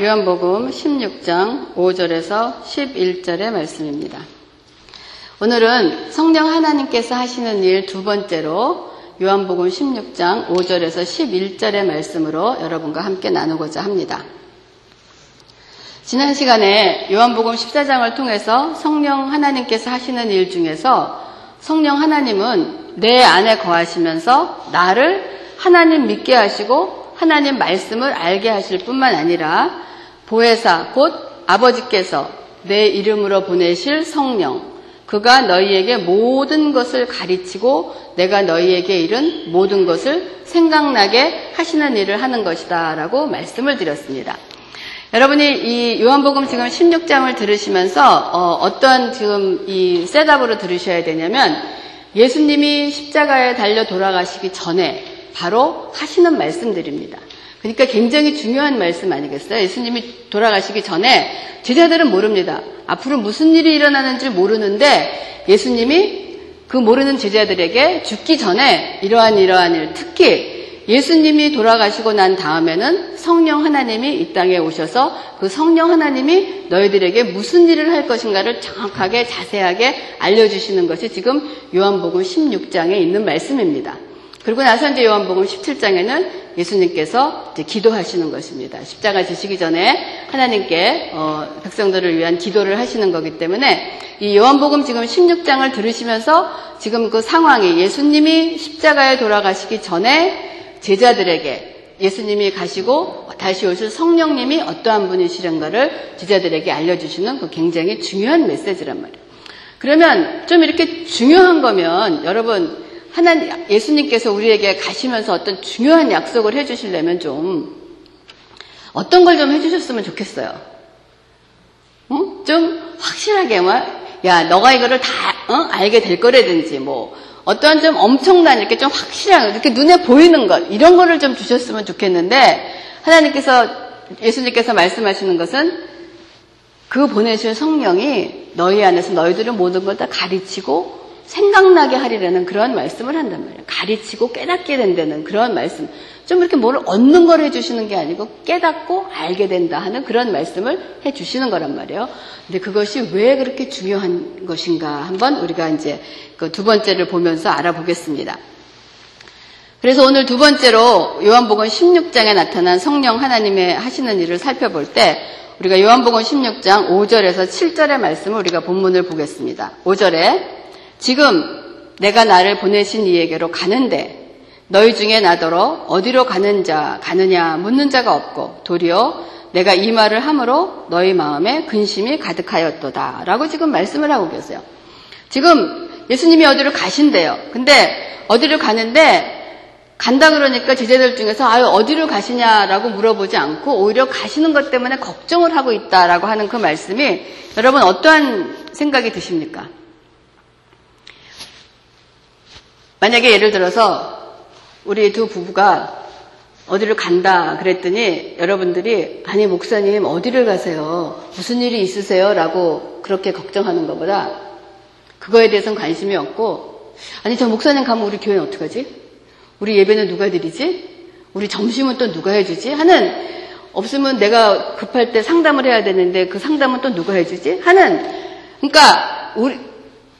요한복음 16장 5절에서 11절의 말씀입니다. 오늘은 성령 하나님께서 하시는 일 두 번째로 요한복음 16장 5절에서 11절의 말씀으로 여러분과 함께 나누고자 합니다. 지난 시간에 요한복음 14장을 통해서 성령 하나님께서 하시는 일 중에서 성령 하나님은 내 안에 거하시면서 나를 하나님 믿게 하시고 하나님 말씀을 알게 하실 뿐만 아니라 보혜사 곧 아버지께서 내 이름으로 보내실 성령 그가 너희에게 모든 것을 가르치고 내가 너희에게 이른 모든 것을 생각나게 하시는 일을 하는 것이다 라고 말씀을 드렸습니다. 여러분이 이 요한복음 지금 16장을 들으시면서 어, 떤 지금 이 셋업으로 들으셔야 되냐면 예수님이 십자가에 달려 돌아가시기 전에 바로 하시는 말씀들입니다. 그러니까 굉장히 중요한 말씀 아니겠어요? 예수님이 돌아가시기 전에 제자들은 모릅니다. 앞으로 무슨 일이 일어나는지 모르는데 예수님이 그 모르는 제자들에게 죽기 전에 이러한 이러한 일, 특히 예수님이 돌아가시고 난 다음에는 성령 하나님이 이 땅에 오셔서 그 성령 하나님이 너희들에게 무슨 일을 할 것인가를 정확하게 자세하게 알려주시는 것이 지금 요한복음 16장에 있는 말씀입니다. 그리고 나서 이제 요한복음 17장에는 예수님께서 기도하시는 것입니다. 십자가 지시기 전에 하나님께 어, 백성들을 위한 기도를 하시는 거기 때문에 이 요한복음 지금 16장을 들으시면서 지금 그 상황이 예수님이 십자가에 돌아가시기 전에 제자들에게 예수님이 가시고 다시 오실 성령님이 어떠한 분이시는가를 제자들에게 알려주시는 그 굉장히 중요한 메시지란 말이에요. 그러면 좀 이렇게 중요한 거면 여러분 하나님 예수님께서 우리에게 가시면서 어떤 중요한 약속을 해주시려면 좀 어떤 걸 좀 해주셨으면 좋겠어요. 어? 좀 확실하게 뭐, 야 너가 이거를 다 어? 알게 될 거라든지 뭐 어떠한 좀 엄청난 이렇게 좀 확실한 이렇게 눈에 보이는 것 이런 거를 좀 주셨으면 좋겠는데 하나님께서 예수님께서 말씀하시는 것은 그 보내신 성령이 너희 안에서 너희들을 모든 걸 다 가르치고 생각나게 하리라는 그런 말씀을 한단 말이에요. 가르치고 깨닫게 된다는 그런 말씀. 좀 이렇게 뭘 얻는 걸 해주시는 게 아니고 깨닫고 알게 된다 하는 그런 말씀을 해주시는 거란 말이에요. 근데 그것이 왜 그렇게 중요한 것인가 한번 우리가 이제 그 두 번째를 보면서 알아보겠습니다. 그래서 오늘 두 번째로 요한복음 16장에 나타난 성령 하나님의 하시는 일을 살펴볼 때 우리가 요한복음 16장 5절에서 7절의 말씀을 우리가 본문을 보겠습니다. 5절에 지금 내가 나를 보내신 이에게로 가는데 너희 중에 나더러 어디로 가는 자 가느냐 묻는 자가 없고 도리어 내가 이 말을 함으로 너희 마음에 근심이 가득하였도다 라고 지금 말씀을 하고 계세요. 지금 예수님이 어디로 가신대요. 근데 어디로 가는데 간다 그러니까 제자들 중에서 아유 어디로 가시냐라고 물어보지 않고 오히려 가시는 것 때문에 걱정을 하고 있다라고 하는 그 말씀이 여러분 어떠한 생각이 드십니까? 만약에 예를 들어서 우리 두 부부가 어디를 간다 그랬더니 여러분들이 아니 목사님 어디를 가세요? 무슨 일이 있으세요? 라고 그렇게 걱정하는 것보다 그거에 대해서는 관심이 없고 아니 저 목사님 가면 우리 교회는 어떡하지? 우리 예배는 누가 드리지? 우리 점심은 또 누가 해주지? 하는 없으면 내가 급할 때 상담을 해야 되는데 그 상담은 또 누가 해주지? 하는 그러니까 우리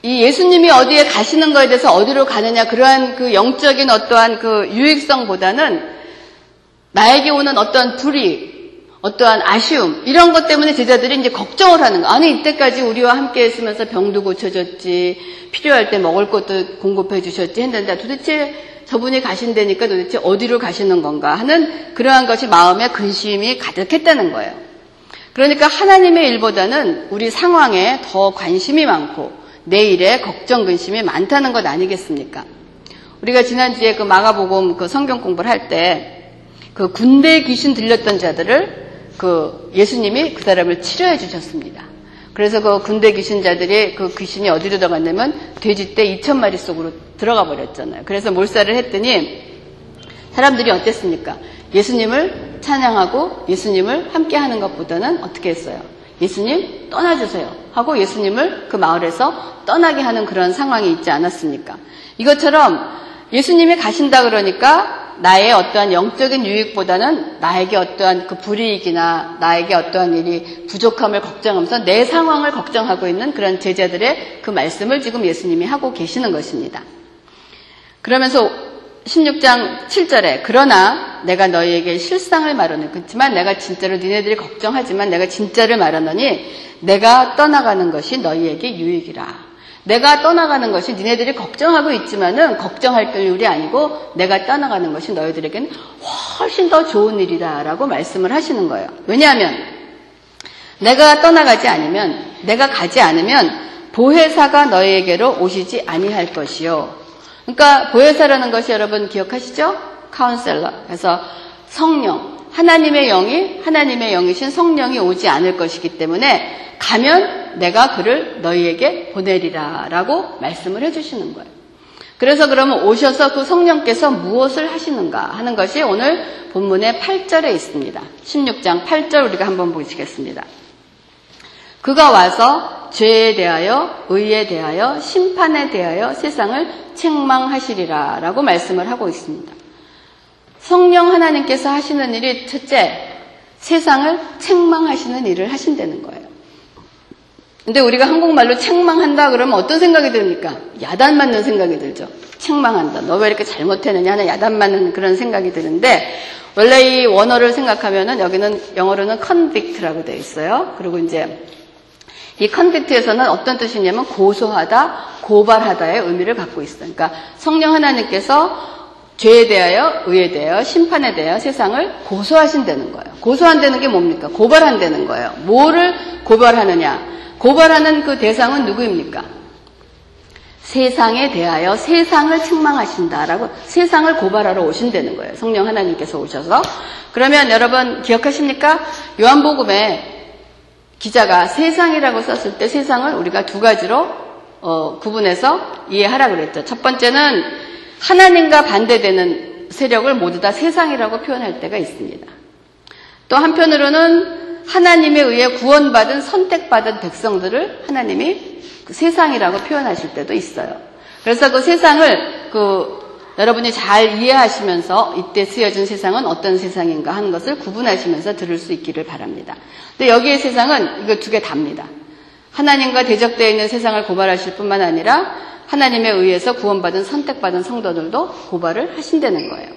이 예수님이 어디에 가시는 거에 대해서 어디로 가느냐 그러한 그 영적인 어떠한 그 유익성보다는 나에게 오는 어떠한 불이 어떠한 아쉬움 이런 것 때문에 제자들이 이제 걱정을 하는 거 아니 이때까지 우리와 함께 했으면서 병도 고쳐졌지 필요할 때 먹을 것도 공급해 주셨지 했는데 도대체 저분이 가신다니까 도대체 어디로 가시는 건가 하는 그러한 것이 마음에 근심이 가득했다는 거예요. 그러니까 하나님의 일보다는 우리 상황에 더 관심이 많고 내일에 걱정 근심이 많다는 것 아니겠습니까? 우리가 지난주에 그 마가복음 그 성경 공부를 할 때 그 군대 귀신 들렸던 자들을 그 예수님이 그 사람을 치료해 주셨습니다. 그래서 그 군대 귀신자들이 그 귀신이 어디로 들어갔냐면 돼지떼 2천 마리 속으로 들어가 버렸잖아요. 그래서 몰살을 했더니 사람들이 어땠습니까? 예수님을 찬양하고 예수님을 함께 하는 것보다는 어떻게 했어요? 예수님 떠나주세요. 하고 예수님을 그 마을에서 떠나게 하는 그런 상황이 있지 않았습니까? 이것처럼 예수님이 가신다 그러니까 나의 어떠한 영적인 유익보다는 나에게 어떠한 그 불이익이나 나에게 어떠한 일이 부족함을 걱정하면서 내 상황을 걱정하고 있는 그런 제자들의 그 말씀을 지금 예수님이 하고 계시는 것입니다. 그러면서 16장 7절에 그러나 내가 너희에게 실상을 말하는 그렇지만 내가 진짜로 니네들이 걱정하지만 내가 진짜를 말하노니 내가 떠나가는 것이 너희에게 유익이라. 내가 떠나가는 것이 니네들이 걱정하고 있지만은 걱정할 일이 아니고 내가 떠나가는 것이 너희들에게는 훨씬 더 좋은 일이다라고 말씀을 하시는 거예요. 왜냐하면 내가 떠나가지 않으면 내가 가지 않으면 보혜사가 너희에게로 오시지 아니할 것이요. 그러니까 보혜사라는 것이 여러분 기억하시죠? 카운셀러. 그래서 성령, 하나님의 영이 하나님의 영이신 성령이 오지 않을 것이기 때문에 가면 내가 그를 너희에게 보내리라 라고 말씀을 해 주시는 거예요. 그래서 그러면 오셔서 그 성령께서 무엇을 하시는가 하는 것이 오늘 본문의 8절에 있습니다. 16장 8절 우리가 한번 보시겠습니다. 그가 와서 죄에 대하여, 의에 대하여, 심판에 대하여 세상을 책망하시리라 라고 말씀을 하고 있습니다. 성령 하나님께서 하시는 일이 첫째, 세상을 책망하시는 일을 하신다는 거예요. 근데 우리가 한국말로 책망한다 그러면 어떤 생각이 듭니까? 야단 맞는 생각이 들죠. 책망한다. 너 왜 이렇게 잘못했느냐 하는 야단 맞는 그런 생각이 드는데 원래 이 원어를 생각하면은 여기는 영어로는 convict라고 되어 있어요. 그리고 이제 이 컨빅트에서는 어떤 뜻이냐면 고소하다, 고발하다의 의미를 갖고 있어요. 그러니까 성령 하나님께서 죄에 대하여, 의에 대하여, 심판에 대하여 세상을 고소하신다는 거예요. 고소한다는 게 뭡니까? 고발한다는 거예요. 뭐를 고발하느냐? 고발하는 그 대상은 누구입니까? 세상에 대하여 세상을 책망하신다라고 세상을 고발하러 오신다는 거예요. 성령 하나님께서 오셔서. 그러면 여러분 기억하십니까? 요한복음에 기자가 세상이라고 썼을 때 세상을 우리가 두 가지로 어, 구분해서 이해하라 그랬죠. 첫 번째는 하나님과 반대되는 세력을 모두 다 세상이라고 표현할 때가 있습니다. 또 한편으로는 하나님에 의해 구원받은 선택받은 백성들을 하나님이 그 세상이라고 표현하실 때도 있어요. 그래서 그 세상을 그 여러분이 잘 이해하시면서 이때 쓰여진 세상은 어떤 세상인가 하는 것을 구분하시면서 들을 수 있기를 바랍니다. 근데 여기의 세상은 이거 두 개 답니다. 하나님과 대적되어 있는 세상을 고발하실 뿐만 아니라 하나님에 의해서 구원받은 선택받은 성도들도 고발을 하신다는 거예요.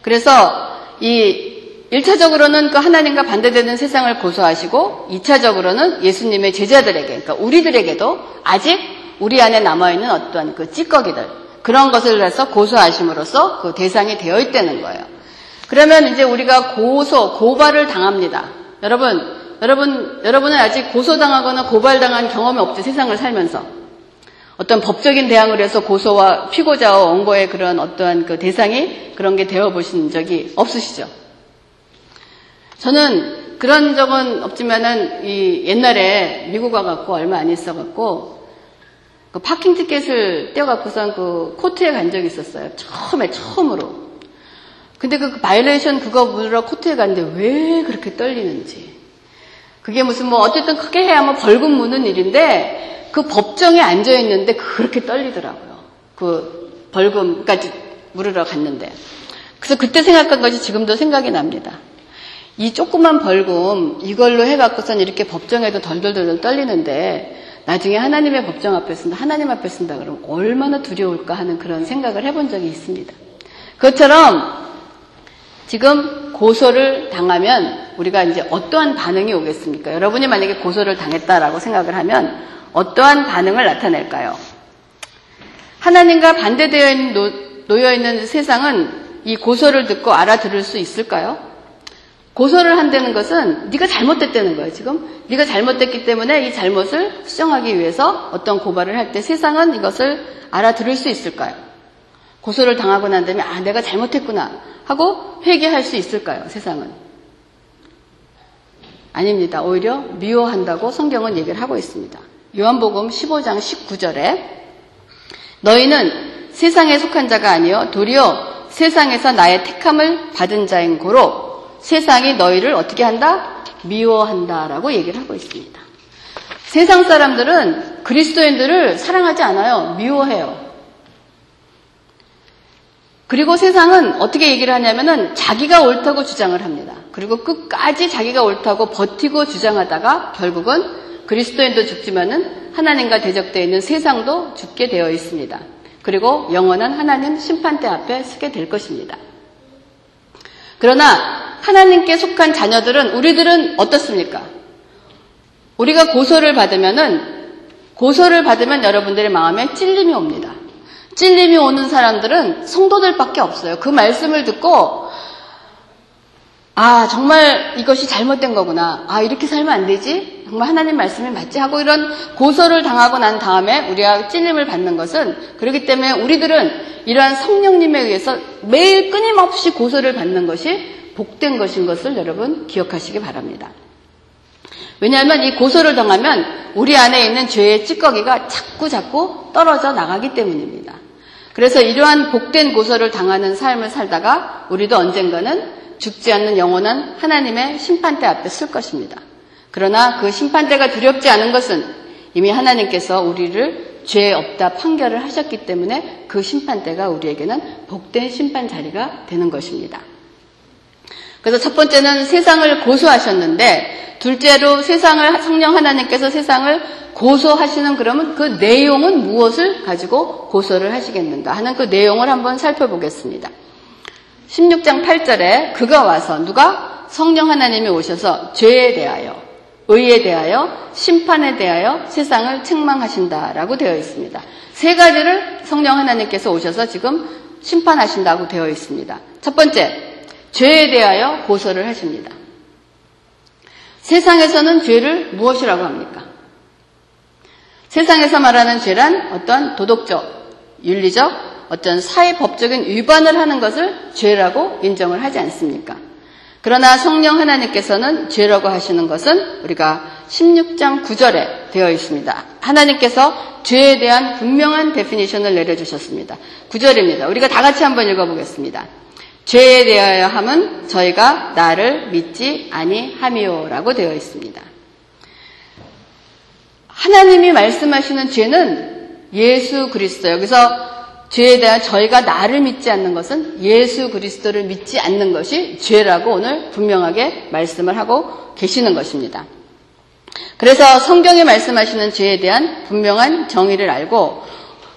그래서 이 1차적으로는 그 하나님과 반대되는 세상을 고소하시고 2차적으로는 예수님의 제자들에게 그러니까 우리들에게도 아직 우리 안에 남아 있는 어떠한 그 찌꺼기들 그런 것을 해서 고소하심으로써 그 대상이 되어 있다는 거예요. 그러면 이제 우리가 고소, 고발을 당합니다. 여러분, 여러분, 여러분은 아직 고소당하거나 고발당한 경험이 없죠. 세상을 살면서. 어떤 법적인 대항을 해서 고소와 피고자와 원고의 그런 어떠한 그 대상이 그런 게 되어 보신 적이 없으시죠? 저는 그런 적은 없지만은 이 옛날에 미국 와갖고 얼마 안 있어갖고 그 파킹 티켓을 떼어갖고선 그 코트에 간 적이 있었어요. 처음에 처음으로. 근데 그 violation 그거 물으러 court에 갔는데 왜 그렇게 떨리는지. 그게 무슨 뭐 어쨌든 크게 해야 뭐 벌금 무는 일인데 그 법정에 앉아 있는데 그렇게 떨리더라고요. 그 벌금까지 물으러 갔는데. 그래서 그때 생각한 것이 지금도 생각이 납니다. 이 조그만 벌금 이걸로 해갖고선 이렇게 법정에도 덜덜덜 떨리는데 나중에 하나님의 법정 앞에 선다, 하나님 앞에 선다 그러면 얼마나 두려울까 하는 그런 생각을 해본 적이 있습니다. 그것처럼 지금 고소를 당하면 우리가 이제 어떠한 반응이 오겠습니까? 여러분이 만약에 고소를 당했다라고 생각을 하면 어떠한 반응을 나타낼까요? 하나님과 반대되어 있는, 놓여 있는 세상은 이 고소를 듣고 알아들을 수 있을까요? 고소를 한다는 것은 네가 잘못됐다는 거예요. 지금 네가 잘못됐기 때문에 이 잘못을 수정하기 위해서 어떤 고발을 할 때 세상은 이것을 알아들을 수 있을까요? 고소를 당하고 난 다음에 아 내가 잘못했구나 하고 회개할 수 있을까요? 세상은 아닙니다. 오히려 미워한다고 성경은 얘기를 하고 있습니다. 요한복음 15장 19절에 너희는 세상에 속한 자가 아니요 도리어 세상에서 나의 택함을 받은 자인 고로 세상이 너희를 어떻게 한다? 미워한다라고 얘기를 하고 있습니다. 세상 사람들은 그리스도인들을 사랑하지 않아요. 미워해요. 그리고 세상은 어떻게 얘기를 하냐면은 자기가 옳다고 주장을 합니다. 그리고 끝까지 자기가 옳다고 버티고 주장하다가 결국은 그리스도인도 죽지만은 하나님과 대적되어 있는 세상도 죽게 되어 있습니다. 그리고 영원한 하나님 심판대 앞에 서게 될 것입니다. 그러나 하나님께 속한 자녀들은 우리들은 어떻습니까? 우리가 고소를 받으면은 고소를 받으면 여러분들의 마음에 찔림이 옵니다. 찔림이 오는 사람들은 성도들밖에 없어요. 그 말씀을 듣고 아 정말 이것이 잘못된 거구나. 아 이렇게 살면 안 되지. 정말 하나님 말씀이 맞지 하고 이런 고소를 당하고 난 다음에 우리가 찔림을 받는 것은 그렇기 때문에 우리들은 이러한 성령님에 의해서 매일 끊임없이 고소를 받는 것이 복된 것인 것을 여러분 기억하시기 바랍니다. 왜냐하면 이 고소를 당하면 우리 안에 있는 죄의 찌꺼기가 자꾸 자꾸 떨어져 나가기 때문입니다. 그래서 이러한 복된 고소를 당하는 삶을 살다가 우리도 언젠가는 죽지 않는 영원한 하나님의 심판대 앞에 쓸 것입니다. 그러나 그 심판대가 두렵지 않은 것은 이미 하나님께서 우리를 죄 없다 판결을 하셨기 때문에 그 심판대가 우리에게는 복된 심판 자리가 되는 것입니다. 그래서 첫 번째는 세상을 고소하셨는데 둘째로 세상을 성령 하나님께서 세상을 고소하시는 그러면 그 내용은 무엇을 가지고 고소를 하시겠는가 하는 그 내용을 한번 살펴보겠습니다. 16장 8절에 그가 와서 누가 성령 하나님이 오셔서 죄에 대하여 의에 대하여 심판에 대하여 세상을 책망하신다라고 되어 있습니다. 세 가지를 성령 하나님께서 오셔서 지금 심판하신다고 되어 있습니다. 첫 번째, 죄에 대하여 고소를 하십니다. 세상에서는 죄를 무엇이라고 합니까? 세상에서 말하는 죄란 어떤 도덕적, 윤리적, 어떤 사회법적인 위반을 하는 것을 죄라고 인정을 하지 않습니까? 그러나 성령 하나님께서는 죄라고 하시는 것은 우리가 16장 9절에 되어 있습니다. 하나님께서 죄에 대한 분명한 데피니션을 내려주셨습니다. 9절입니다. 우리가 다 같이 한번 읽어보겠습니다. 죄에 대하여 함은 저희가 나를 믿지 아니함이요라고 되어 있습니다. 하나님이 말씀하시는 죄는 예수 그리스도. 여기서 죄에 대한 저희가 나를 믿지 않는 것은 예수 그리스도를 믿지 않는 것이 죄라고 오늘 분명하게 말씀을 하고 계시는 것입니다. 그래서 성경에 말씀하시는 죄에 대한 분명한 정의를 알고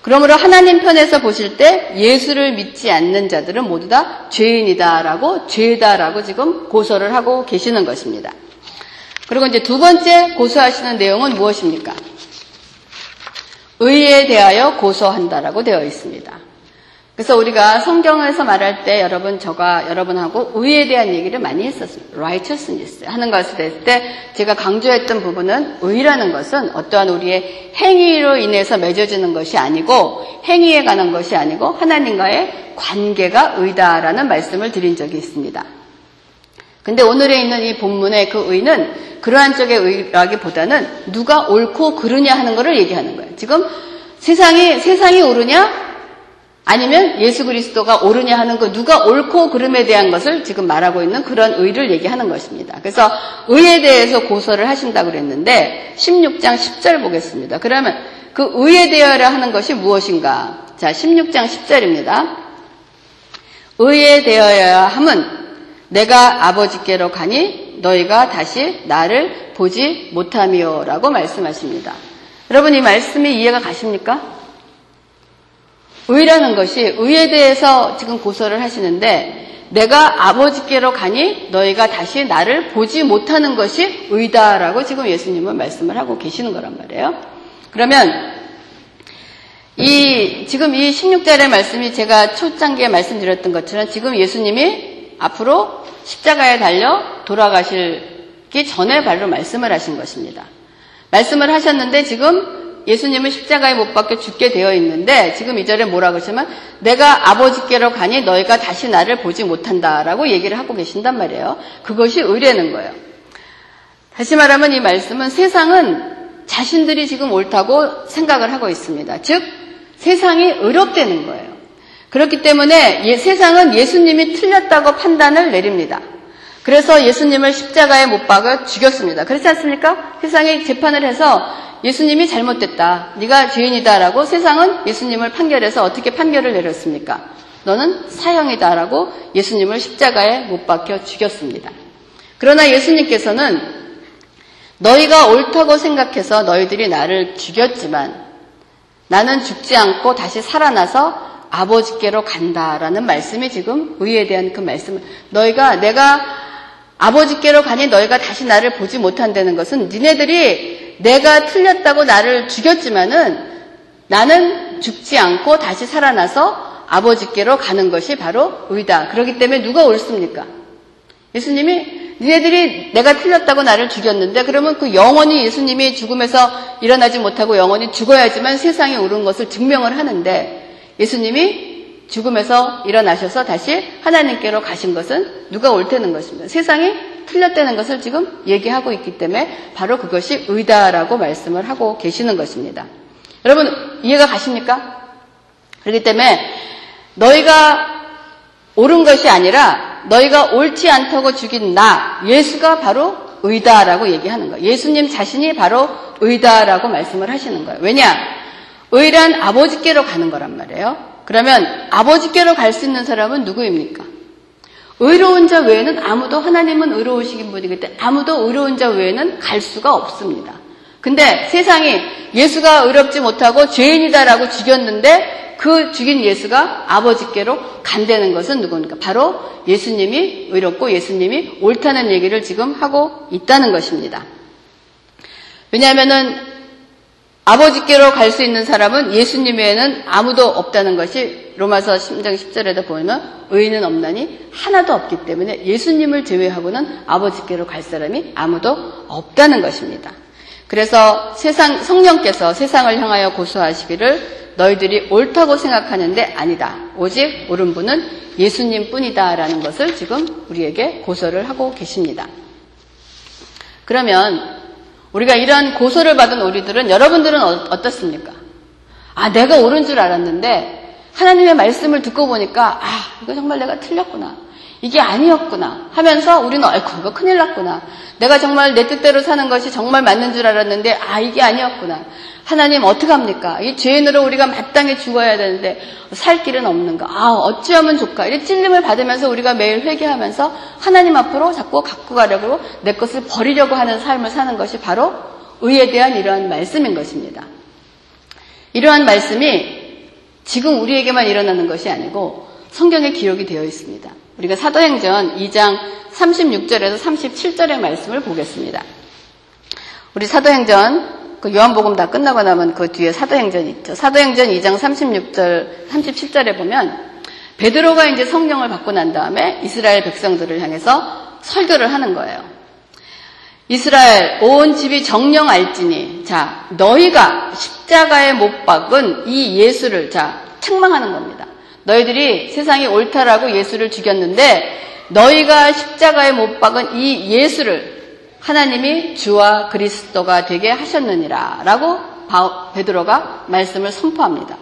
그러므로 하나님 편에서 보실 때 예수를 믿지 않는 자들은 모두 다 죄인이다라고 죄다라고 지금 고소를 하고 계시는 것입니다. 그리고 이제 두 번째 고소하시는 내용은 무엇입니까? 의에 대하여 고소한다라고 되어 있습니다. 그래서 우리가 성경에서 말할 때 여러분 저가 여러분하고 의에 대한 얘기를 많이 했었습니다. righteousness 하는 것을 했을 때 제가 강조했던 부분은 의라는 것은 어떠한 우리의 행위로 인해서 맺어지는 것이 아니고 행위에 관한 것이 아니고 하나님과의 관계가 의다라는 말씀을 드린 적이 있습니다. 근데 오늘에 있는 이 본문의 그 의는 그러한 쪽의 의라기보다는 누가 옳고 그르냐 하는 것을 얘기하는 거예요. 지금 세상이 세상이 옳으냐 아니면 예수 그리스도가 옳으냐 하는 거 누가 옳고 그름에 대한 것을 지금 말하고 있는 그런 의를 얘기하는 것입니다. 그래서 의에 대해서 고소를 하신다고 그랬는데 16장 10절 보겠습니다. 그러면 그 의에 대하여 하는 것이 무엇인가? 자, 16장 10절입니다. 의에 대하여야 함은 내가 아버지께로 가니 너희가 다시 나를 보지 못함이요라고 말씀하십니다. 여러분 이 말씀이 이해가 가십니까? 의라는 것이 의에 대해서 지금 고소를 하시는데 내가 아버지께로 가니 너희가 다시 나를 보지 못하는 것이 의다라고 지금 예수님은 말씀을 하고 계시는 거란 말이에요. 그러면 이 지금 이 16절의 말씀이 제가 초장기에 말씀드렸던 것처럼 지금 예수님이 앞으로 십자가에 달려 돌아가실기 전에 바로 말씀을 하신 것입니다. 말씀을 하셨는데 지금 예수님은 십자가에 못 박혀 죽게 되어 있는데 지금 이 절에 뭐라고 하시면 내가 아버지께로 가니 너희가 다시 나를 보지 못한다라고 얘기를 하고 계신단 말이에요. 그것이 의뢰는 거예요. 다시 말하면 이 말씀은 세상은 자신들이 지금 옳다고 생각을 하고 있습니다. 즉 세상이 의롭다는 거예요. 그렇기 때문에 예, 세상은 예수님이 틀렸다고 판단을 내립니다. 그래서 예수님을 십자가에 못 박아 죽였습니다. 그렇지 않습니까? 세상이 재판을 해서 예수님이 잘못됐다. 네가 죄인이다라고 세상은 예수님을 판결해서 어떻게 판결을 내렸습니까? 너는 사형이다라고 예수님을 십자가에 못 박혀 죽였습니다. 그러나 예수님께서는 너희가 옳다고 생각해서 너희들이 나를 죽였지만 나는 죽지 않고 다시 살아나서 아버지께로 간다라는 말씀이 지금 의에 대한 그 말씀을 너희가 내가 아버지께로 가니 너희가 다시 나를 보지 못한다는 것은 니네들이 내가 틀렸다고 나를 죽였지만은 나는 죽지 않고 다시 살아나서 아버지께로 가는 것이 바로 의다. 그렇기 때문에 누가 옳습니까? 예수님이 니네들이 내가 틀렸다고 나를 죽였는데 그러면 그 영원히 예수님이 죽음에서 일어나지 못하고 영원히 죽어야지만 세상에 옳은 것을 증명을 하는데 예수님이 죽음에서 일어나셔서 다시 하나님께로 가신 것은 누가 옳다는 것입니다. 세상이 틀렸다는 것을 지금 얘기하고 있기 때문에 바로 그것이 의다라고 말씀을 하고 계시는 것입니다. 여러분 이해가 가십니까? 그렇기 때문에 너희가 옳은 것이 아니라 너희가 옳지 않다고 죽인 나 예수가 바로 의다라고 얘기하는 거예요. 예수님 자신이 바로 의다라고 말씀을 하시는 거예요. 왜냐? 의란 아버지께로 가는 거란 말이에요. 그러면 아버지께로 갈 수 있는 사람은 누구입니까? 의로운 자 외에는 아무도 하나님은 의로우시긴 분이기 때문에 아무도 의로운 자 외에는 갈 수가 없습니다. 근데 세상이 예수가 의롭지 못하고 죄인이다라고 죽였는데 그 죽인 예수가 아버지께로 간다는 것은 누굽니까? 바로 예수님이 의롭고 예수님이 옳다는 얘기를 지금 하고 있다는 것입니다. 왜냐하면은 아버지께로 갈 수 있는 사람은 예수님 외에는 아무도 없다는 것이 로마서 10장 10절에도 보면 의인은 없나니 하나도 없기 때문에 예수님을 제외하고는 아버지께로 갈 사람이 아무도 없다는 것입니다. 그래서 세상 성령께서 세상을 향하여 고소하시기를 너희들이 옳다고 생각하는데 아니다. 오직 옳은 분은 예수님 뿐이다 라는 것을 지금 우리에게 고소를 하고 계십니다. 그러면 우리가 이런 고소를 받은 우리들은 여러분들은 어, 떻습니까 아, 내가 옳은 줄 알았는데 하나님의 말씀을 듣고 보니까 아, 이거 정말 내가 틀렸구나. 이게 아니었구나 하면서 우리는 아이고 이거 큰일 났구나. 내가 정말 내 뜻대로 사는 것이 정말 맞는 줄 알았는데 아 이게 아니었구나. 하나님 어떡합니까? 이 죄인으로 우리가 마땅히 죽어야 되는데 살 길은 없는가? 아 어찌하면 좋까? 이 찔림을 받으면서 우리가 매일 회개하면서 하나님 앞으로 자꾸 갖고 가려고 내 것을 버리려고 하는 삶을 사는 것이 바로 의에 대한 이러한 말씀인 것입니다. 이러한 말씀이 지금 우리에게만 일어나는 것이 아니고 성경에 기록이 되어 있습니다. 우리가 사도행전 2장 36절에서 37절의 말씀을 보겠습니다. 우리 사도행전 그 요한복음 다 끝나고 나면 그 뒤에 사도행전이 있죠. 사도행전 2장 36절, 37절에 보면 베드로가 이제 성령을 받고 난 다음에 이스라엘 백성들을 향해서 설교를 하는 거예요. 이스라엘 온 집이 정령 알지니 자 너희가 십자가에 못 박은 이 예수를 자 책망하는 겁니다. 너희들이 세상이 옳다라고 예수를 죽였는데 너희가 십자가에 못 박은 이 예수를 하나님이 주와 그리스도가 되게 하셨느니라 라고 베드로가 말씀을 선포합니다.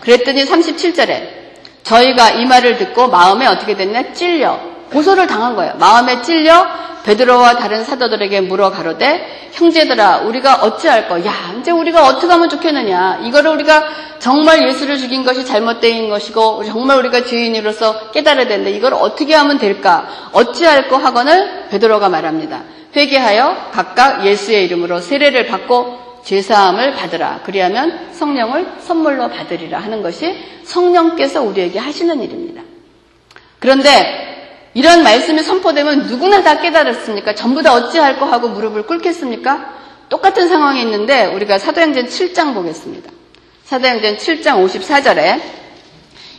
그랬더니 37절에 저희가 이 말을 듣고 마음에 어떻게 됐냐? 찔려. 고소를 당한 거예요. 마음에 찔려 베드로와 다른 사도들에게 물어 가로되 형제들아 우리가 어찌할 거? 야 이제 우리가 어떻게 하면 좋겠느냐? 이거를 우리가 정말 예수를 죽인 것이 잘못된 것이고 정말 우리가 죄인으로서 깨달아야 되는데 이걸 어떻게 하면 될까? 어찌할 거 하거늘 베드로가 말합니다. 회개하여 각각 예수의 이름으로 세례를 받고 죄사함을 받으라. 그리하면 성령을 선물로 받으리라 하는 것이 성령께서 우리에게 하시는 일입니다. 그런데 이런 말씀이 선포되면 누구나 다 깨달았습니까? 전부 다 어찌할 거 하고 무릎을 꿇겠습니까? 똑같은 상황이 있는데 우리가 사도행전 7장 보겠습니다. 사도행전 7장 54절에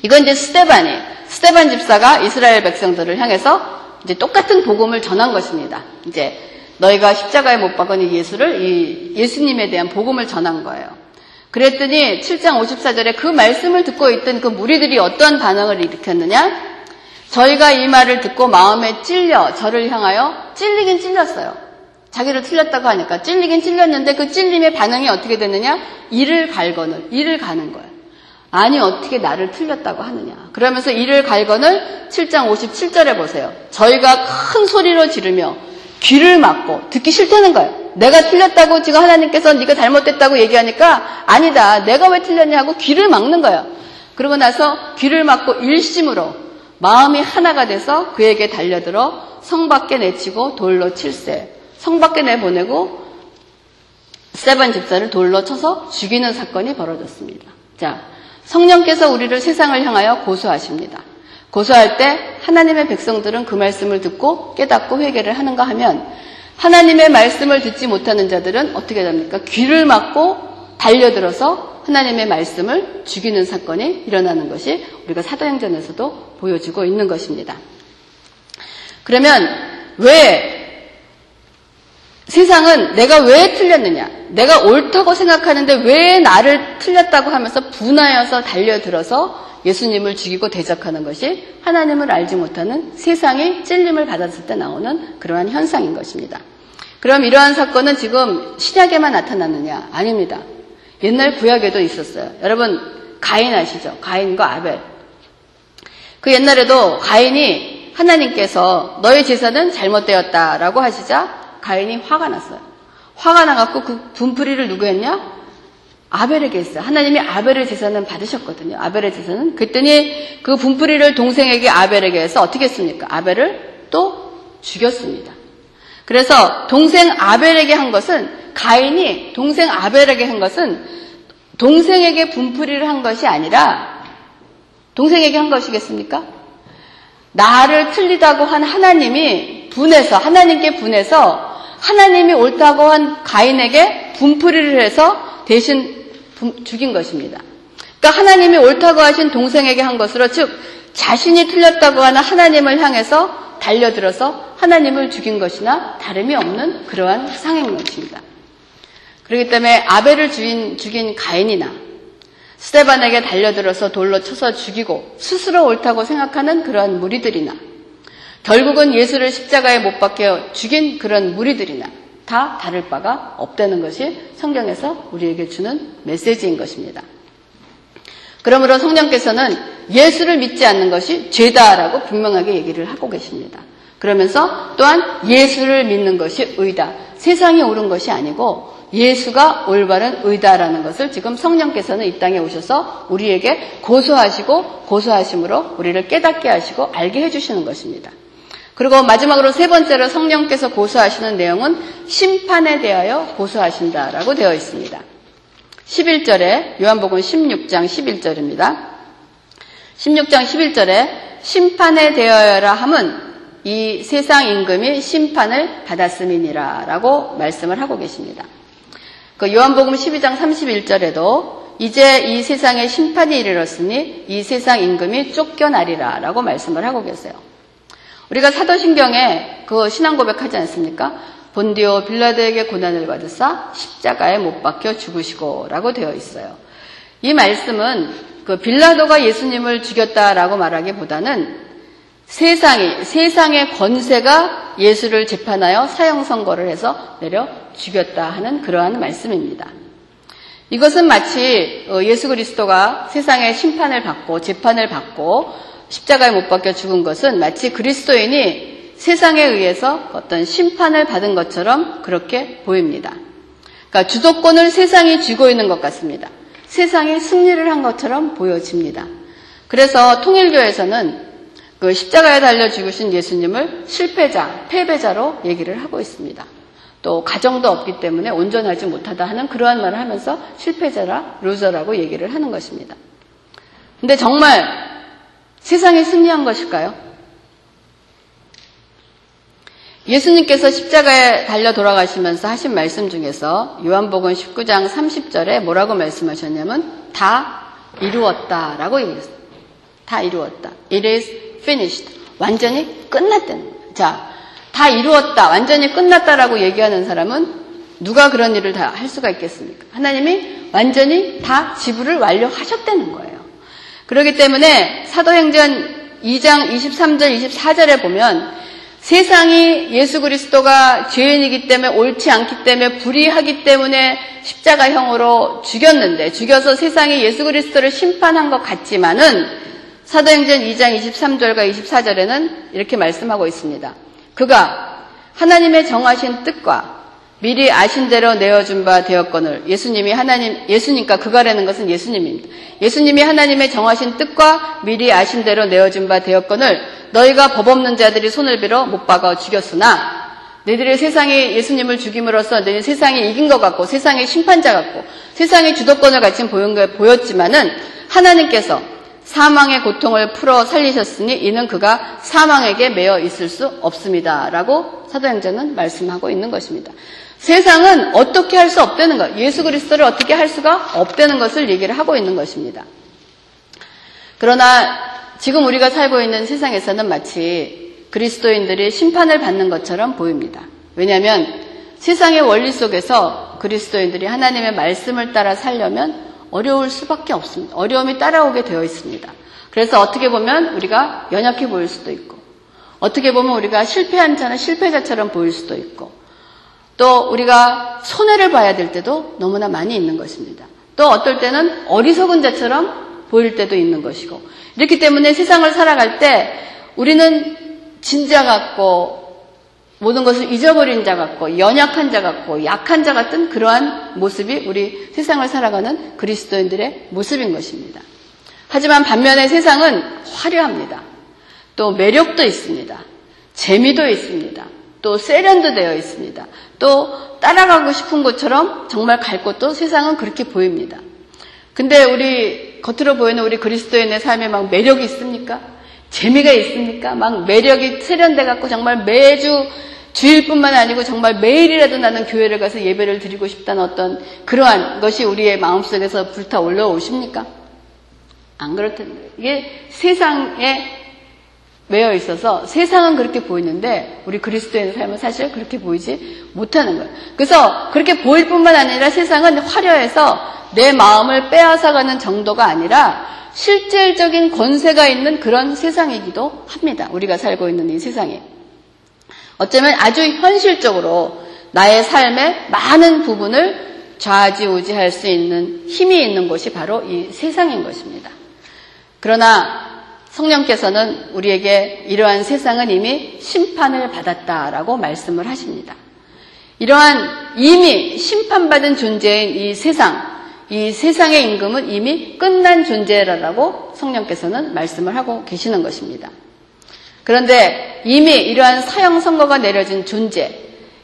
이건 이제 스테반이 스테반 집사가 이스라엘 백성들을 향해서 이제 똑같은 복음을 전한 것입니다. 이제 너희가 십자가에 못 박은 이 예수를 이 예수님에 대한 복음을 전한 거예요. 그랬더니 7장 54절에 그 말씀을 듣고 있던 그 무리들이 어떤 반응을 일으켰느냐? 저희가 이 말을 듣고 마음에 찔려 저를 향하여 찔리긴 찔렸어요. 자기를 틀렸다고 하니까 찔리긴 찔렸는데 그 찔림의 반응이 어떻게 됐느냐? 이를 갈거늘, 이를 가는 거예요. 아니 어떻게 나를 틀렸다고 하느냐. 그러면서 이를 갈거늘 7장 57절에 보세요. 저희가 큰 소리로 지르며 귀를 막고 듣기 싫다는 거예요. 내가 틀렸다고 지금 하나님께서 네가 잘못됐다고 얘기하니까 아니다. 내가 왜 틀렸냐 하고 귀를 막는 거예요. 그러고 나서 귀를 막고 일심으로 마음이 하나가 돼서 그에게 달려들어 성 밖에 내치고 돌로 칠세. 성 밖에 내보내고 세반 집사를 돌로 쳐서 죽이는 사건이 벌어졌습니다. 자, 성령께서 우리를 세상을 향하여 고소하십니다. 고소할 때 하나님의 백성들은 그 말씀을 듣고 깨닫고 회개를 하는가 하면 하나님의 말씀을 듣지 못하는 자들은 어떻게 됩니까? 귀를 막고 달려들어서 하나님의 말씀을 죽이는 사건이 일어나는 것이 우리가 사도행전에서도 보여지고 있는 것입니다. 그러면 왜 세상은 내가 왜 틀렸느냐? 내가 옳다고 생각하는데 왜 나를 틀렸다고 하면서 분하여서 달려들어서 예수님을 죽이고 대적하는 것이 하나님을 알지 못하는 세상이 찔림을 받았을 때 나오는 그러한 현상인 것입니다. 그럼 이러한 사건은 지금 신약에만 나타났느냐? 아닙니다. 옛날 구약에도 있었어요. 여러분, 가인 아시죠? 가인과 아벨. 그 옛날에도 가인이 하나님께서 너의 제사는 잘못되었다라고 하시자 가인이 화가 났어요. 화가 나갖고 그 분풀이를 누구 했냐? 아벨에게 했어요. 하나님이 아벨의 제사는 받으셨거든요. 아벨의 제사는. 그랬더니 그 분풀이를 동생에게 아벨에게 해서 어떻게 했습니까? 아벨을 또 죽였습니다. 그래서 동생 아벨에게 한 것은 가인이 동생 아벨에게 한 것은 동생에게 분풀이를 한 것이 아니라 동생에게 한 것이겠습니까? 나를 틀리다고 한 하나님이 분해서 하나님께 분해서 하나님이 옳다고 한 가인에게 분풀이를 해서 대신 죽인 것입니다. 그러니까 하나님이 옳다고 하신 동생에게 한 것으로 즉 자신이 틀렸다고 하는 하나님을 향해서 달려들어서 하나님을 죽인 것이나 다름이 없는 그러한 상행인 것입니다. 그렇기 때문에 아벨을 죽인, 죽인 가인이나 스테반에게 달려들어서 돌로 쳐서 죽이고 스스로 옳다고 생각하는 그러한 무리들이나 결국은 예수를 십자가에 못 박혀 죽인 그런 무리들이나 다 다를 바가 없다는 것이 성경에서 우리에게 주는 메시지인 것입니다. 그러므로 성령께서는 예수를 믿지 않는 것이 죄다라고 분명하게 얘기를 하고 계십니다. 그러면서 또한 예수를 믿는 것이 의다. 세상이 옳은 것이 아니고 예수가 올바른 의다라는 것을 지금 성령께서는 이 땅에 오셔서 우리에게 고소하시고 고소하심으로 우리를 깨닫게 하시고 알게 해주시는 것입니다. 그리고 마지막으로 세 번째로 성령께서 고소하시는 내용은 심판에 대하여 고소하신다라고 되어 있습니다. 11절에 요한복음 16장 11절입니다. 16장 11절에 심판에 대하여라 함은 이 세상 임금이 심판을 받았음이니라 라고 말씀을 하고 계십니다. 그 요한복음 12장 31절에도 이제 이 세상에 심판이 이르렀으니 이 세상 임금이 쫓겨나리라 라고 말씀을 하고 계세요. 우리가 사도신경에 그 신앙 고백하지 않습니까? 본디오 빌라드에게 고난을 받으사 십자가에 못 박혀 죽으시고 라고 되어 있어요. 이 말씀은 그 빌라도가 예수님을 죽였다라고 말하기보다는 세상이, 세상의 권세가 예수를 재판하여 사형 선고를 해서 내려 죽였다 하는 그러한 말씀입니다. 이것은 마치 어, 예수 그리스도가 세상의 심판을 받고 재판을 받고 십자가에 못 박혀 죽은 것은 마치 그리스도인이 세상에 의해서 어떤 심판을 받은 것처럼 그렇게 보입니다. 그러니까 주도권을 세상이 쥐고 있는 것 같습니다. 세상이 승리를 한 것처럼 보여집니다. 그래서 통일교에서는 그 십자가에 달려 죽으신 예수님을 실패자, 패배자로 얘기를 하고 있습니다. 또 가정도 없기 때문에 온전하지 못하다 하는 그러한 말을 하면서 실패자라 loser라고 얘기를 하는 것입니다. 근데 정말 세상이 승리한 것일까요? 예수님께서 십자가에 달려 돌아가시면서 하신 말씀 중에서 요한복음 19장 30절에 뭐라고 말씀하셨냐면 다 이루었다라고 얘기했어요. 다 이루었다. It is finished. 완전히 거예요. 자, 다 이루었다. 완전히 끝났다라고 얘기하는 사람은 누가 그런 일을 다 할 수가 있겠습니까? 하나님이 완전히 다 지불을 완료하셨다는 거예요. 그렇기 때문에 사도행전 2장 23절, 24절에 보면 세상이 예수 그리스도가 죄인이기 때문에 옳지 않기 때문에 불의하기 때문에 십자가형으로 죽였는데 죽여서 세상이 예수 그리스도를 심판한 것 같지만은 사도행전 2장 23절과 24절에는 이렇게 말씀하고 있습니다. 그가 하나님의 정하신 뜻과 미리 아신 대로 내어준 바 되었거늘 예수님이 하나님 예수님과 그가라는 것은 예수님입니다. 예수님이 하나님의 정하신 뜻과 미리 아신 대로 내어준 바 되었거늘 너희가 법 없는 자들이 손을 빌어 못 박아 죽였으나 너희들이 세상이 예수님을 죽임으로써 너희 세상이 이긴 것 같고 세상의 심판자 같고 세상의 주도권을 가진 보였지만은 하나님께서 사망의 고통을 풀어 살리셨으니 이는 그가 사망에게 매여 있을 수 없습니다. 라고 사도행전은 말씀하고 있는 것입니다. 세상은 어떻게 할 수 없다는 것, 예수 그리스도를 어떻게 할 수가 없다는 것을 얘기를 하고 있는 것입니다. 그러나 지금 우리가 살고 있는 세상에서는 마치 그리스도인들이 심판을 받는 것처럼 보입니다. 왜냐하면 세상의 원리 속에서 그리스도인들이 하나님의 말씀을 따라 살려면 어려울 수밖에 없습니다. 어려움이 따라오게 되어 있습니다. 그래서 어떻게 보면 우리가 연약해 보일 수도 있고, 어떻게 보면 우리가 실패한 자는 실패자처럼 보일 수도 있고, 또 우리가 손해를 봐야 될 때도 너무나 많이 있는 것입니다. 또 어떨 때는 어리석은 자처럼 보일 때도 있는 것이고, 이렇기 때문에 세상을 살아갈 때 우리는 진자 같고 모든 것을 잊어버린 자 같고 연약한 자 같고 약한 자 같은 그러한 모습이 우리 세상을 살아가는 그리스도인들의 모습인 것입니다. 하지만 반면에 세상은 화려합니다. 또 매력도 있습니다. 재미도 있습니다. 또 세련도 되어 있습니다. 또 따라가고 싶은 것처럼 정말 갈 곳도 세상은 그렇게 보입니다. 근데 우리 겉으로 보이는 우리 그리스도인의 삶에 막 매력이 있습니까? 재미가 있습니까? 막 매력이 세련돼 갖고 정말 매주 주일뿐만 아니고 정말 매일이라도 나는 교회를 가서 예배를 드리고 싶다는 어떤 그러한 것이 우리의 마음속에서 불타 올라오십니까? 안 그렇다는 이게 세상에 매여 있어서 세상은 그렇게 보이는데 우리 그리스도의 삶은 사실 그렇게 보이지 못하는 거예요. 그래서 그렇게 보일 뿐만 아니라 세상은 화려해서 내 마음을 빼앗아가는 정도가 아니라 실질적인 권세가 있는 그런 세상이기도 합니다. 우리가 살고 있는 이 세상에. 어쩌면 아주 현실적으로 나의 삶의 많은 부분을 좌지우지할 수 있는 힘이 있는 곳이 바로 이 세상인 것입니다. 그러나 성령께서는 우리에게 이러한 세상은 이미 심판을 받았다라고 말씀을 하십니다. 이러한 이미 심판받은 존재인 이 세상, 이 세상의 임금은 이미 끝난 존재라고 성령께서는 말씀을 하고 계시는 것입니다. 그런데 이미 이러한 사형 선거가 내려진 존재,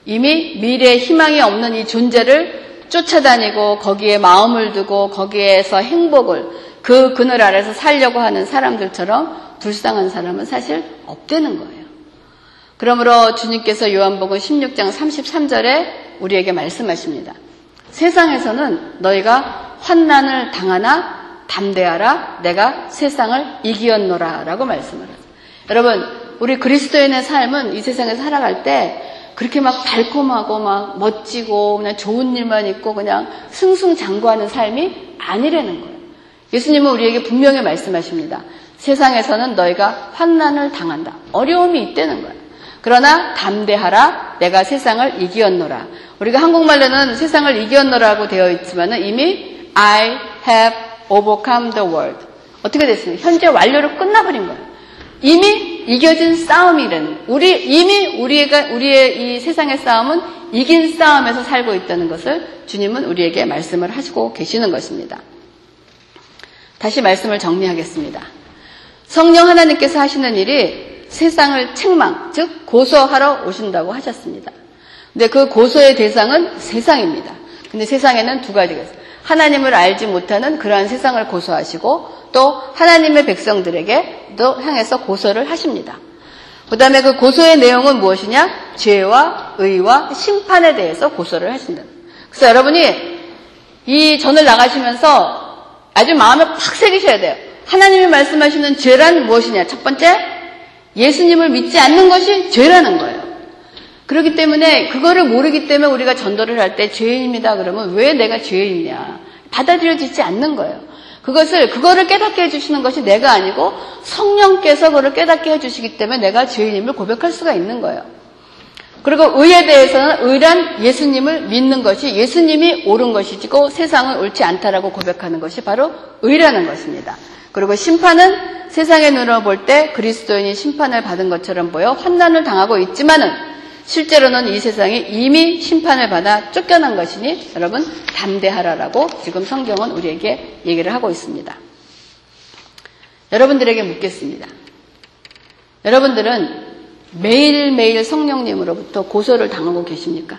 이미 미래에 희망이 없는 이 존재를 쫓아다니고 거기에 마음을 두고 거기에서 행복을 그 그늘 아래서 살려고 하는 사람들처럼 불쌍한 사람은 사실 없다는 거예요. 그러므로 주님께서 요한복음 16장 33절에 우리에게 말씀하십니다. 세상에서는 너희가 환난을 당하나 담대하라 내가 세상을 이기었노라 라고 말씀을 하죠. 여러분, 우리 그리스도인의 삶은 이 세상에 살아갈 때 그렇게 막 달콤하고 막 멋지고 그냥 좋은 일만 있고 그냥 승승장구하는 삶이 아니라는 거예요. 예수님은 우리에게 분명히 말씀하십니다. 세상에서는 너희가 환난을 당한다. 어려움이 있다는 거예요. 그러나 담대하라. 내가 세상을 이기었노라. 우리가 한국말로는 세상을 이기었노라고 되어 있지만 이미 I have overcome the world. 어떻게 됐습니까? 현재 완료로 끝나버린 거예요. 이미 이겨진 싸움이라는 우리 이미 우리가 우리의 이 세상의 싸움은 이긴 싸움에서 살고 있다는 것을 주님은 우리에게 말씀을 하시고 계시는 것입니다. 다시 말씀을 정리하겠습니다. 성령 하나님께서 하시는 일이 세상을 책망, 즉 고소하러 오신다고 하셨습니다. 근데 그 고소의 대상은 세상입니다. 근데 세상에는 두 가지가 있어요. 하나님을 알지 못하는 그러한 세상을 고소하시고 또 하나님의 백성들에게 또 향해서 고소를 하십니다. 그 다음에 그 고소의 내용은 무엇이냐? 죄와 의와 심판에 대해서 고소를 하신다. 그래서 여러분이 이 전을 나가시면서 아주 마음에 팍 새기셔야 돼요. 하나님이 말씀하시는 죄란 무엇이냐? 첫 번째, 예수님을 믿지 않는 것이 죄라는 거예요. 그렇기 때문에 그거를 모르기 때문에 우리가 전도를 할 때 죄인입니다. 그러면 왜 내가 죄인이냐? 받아들여지지 않는 거예요. 그것을 그거를 깨닫게 해주시는 것이 내가 아니고 성령께서 그걸 깨닫게 해주시기 때문에 내가 죄인임을 고백할 수가 있는 거예요. 그리고 의에 대해서는 의란 예수님을 믿는 것이 예수님이 옳은 것이고 세상은 옳지 않다라고 고백하는 것이 바로 의라는 것입니다. 그리고 심판은 세상의 눈으로 볼 때 그리스도인이 심판을 받은 것처럼 보여 환난을 당하고 있지만은 실제로는 이 세상이 이미 심판을 받아 쫓겨난 것이니 여러분 담대하라라고 지금 성경은 우리에게 얘기를 하고 있습니다. 여러분들에게 묻겠습니다. 여러분들은 매일매일 성령님으로부터 고소를 당하고 계십니까?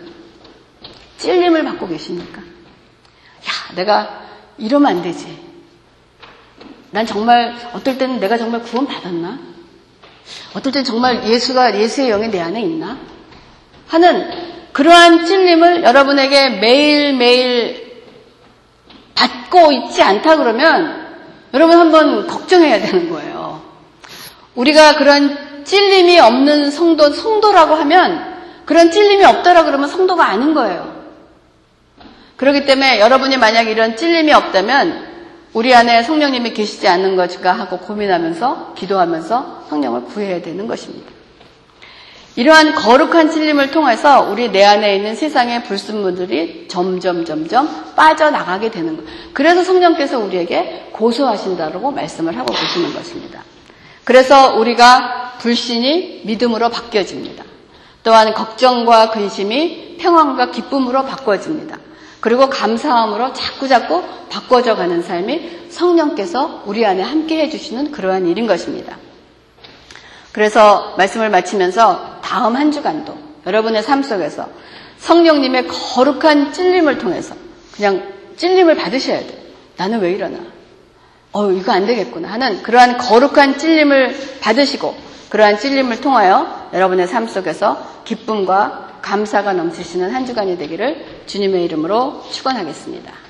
찔림을 받고 계십니까? 야, 내가 이러면 안 되지. 난 정말 어떨 때는 내가 정말 구원 받았나? 어떨 때는 정말 예수가 예수의 영이 내 안에 있나? 하는 그러한 찔림을 여러분에게 매일매일 받고 있지 않다 그러면 여러분 한번 걱정해야 되는 거예요. 우리가 그런 찔림이 없는 성도, 성도라고 하면 그런 찔림이 없더라 그러면 성도가 아닌 거예요. 그렇기 때문에 여러분이 만약 이런 찔림이 없다면 우리 안에 성령님이 계시지 않는 것인가 하고 고민하면서 기도하면서 성령을 구해야 되는 것입니다. 이러한 거룩한 찔림을 통해서 우리 내 안에 있는 세상의 불순물들이 점점 점점 빠져나가게 되는 것. 그래서 성령께서 우리에게 고소하신다고 말씀을 하고 계시는 것입니다. 그래서 우리가 불신이 믿음으로 바뀌어집니다. 또한 걱정과 근심이 평안과 기쁨으로 바꿔집니다. 그리고 감사함으로 자꾸자꾸 바꿔져 가는 삶이 성령께서 우리 안에 함께 해주시는 그러한 일인 것입니다. 그래서 말씀을 마치면서 다음 한 주간도 여러분의 삶 속에서 성령님의 거룩한 찔림을 통해서 그냥 찔림을 받으셔야 돼요. 나는 왜 이러나? 어, 이거 안 되겠구나 하는 그러한 거룩한 찔림을 받으시고 그러한 찔림을 통하여 여러분의 삶 속에서 기쁨과 감사가 넘치시는 한 주간이 되기를 주님의 이름으로 축원하겠습니다.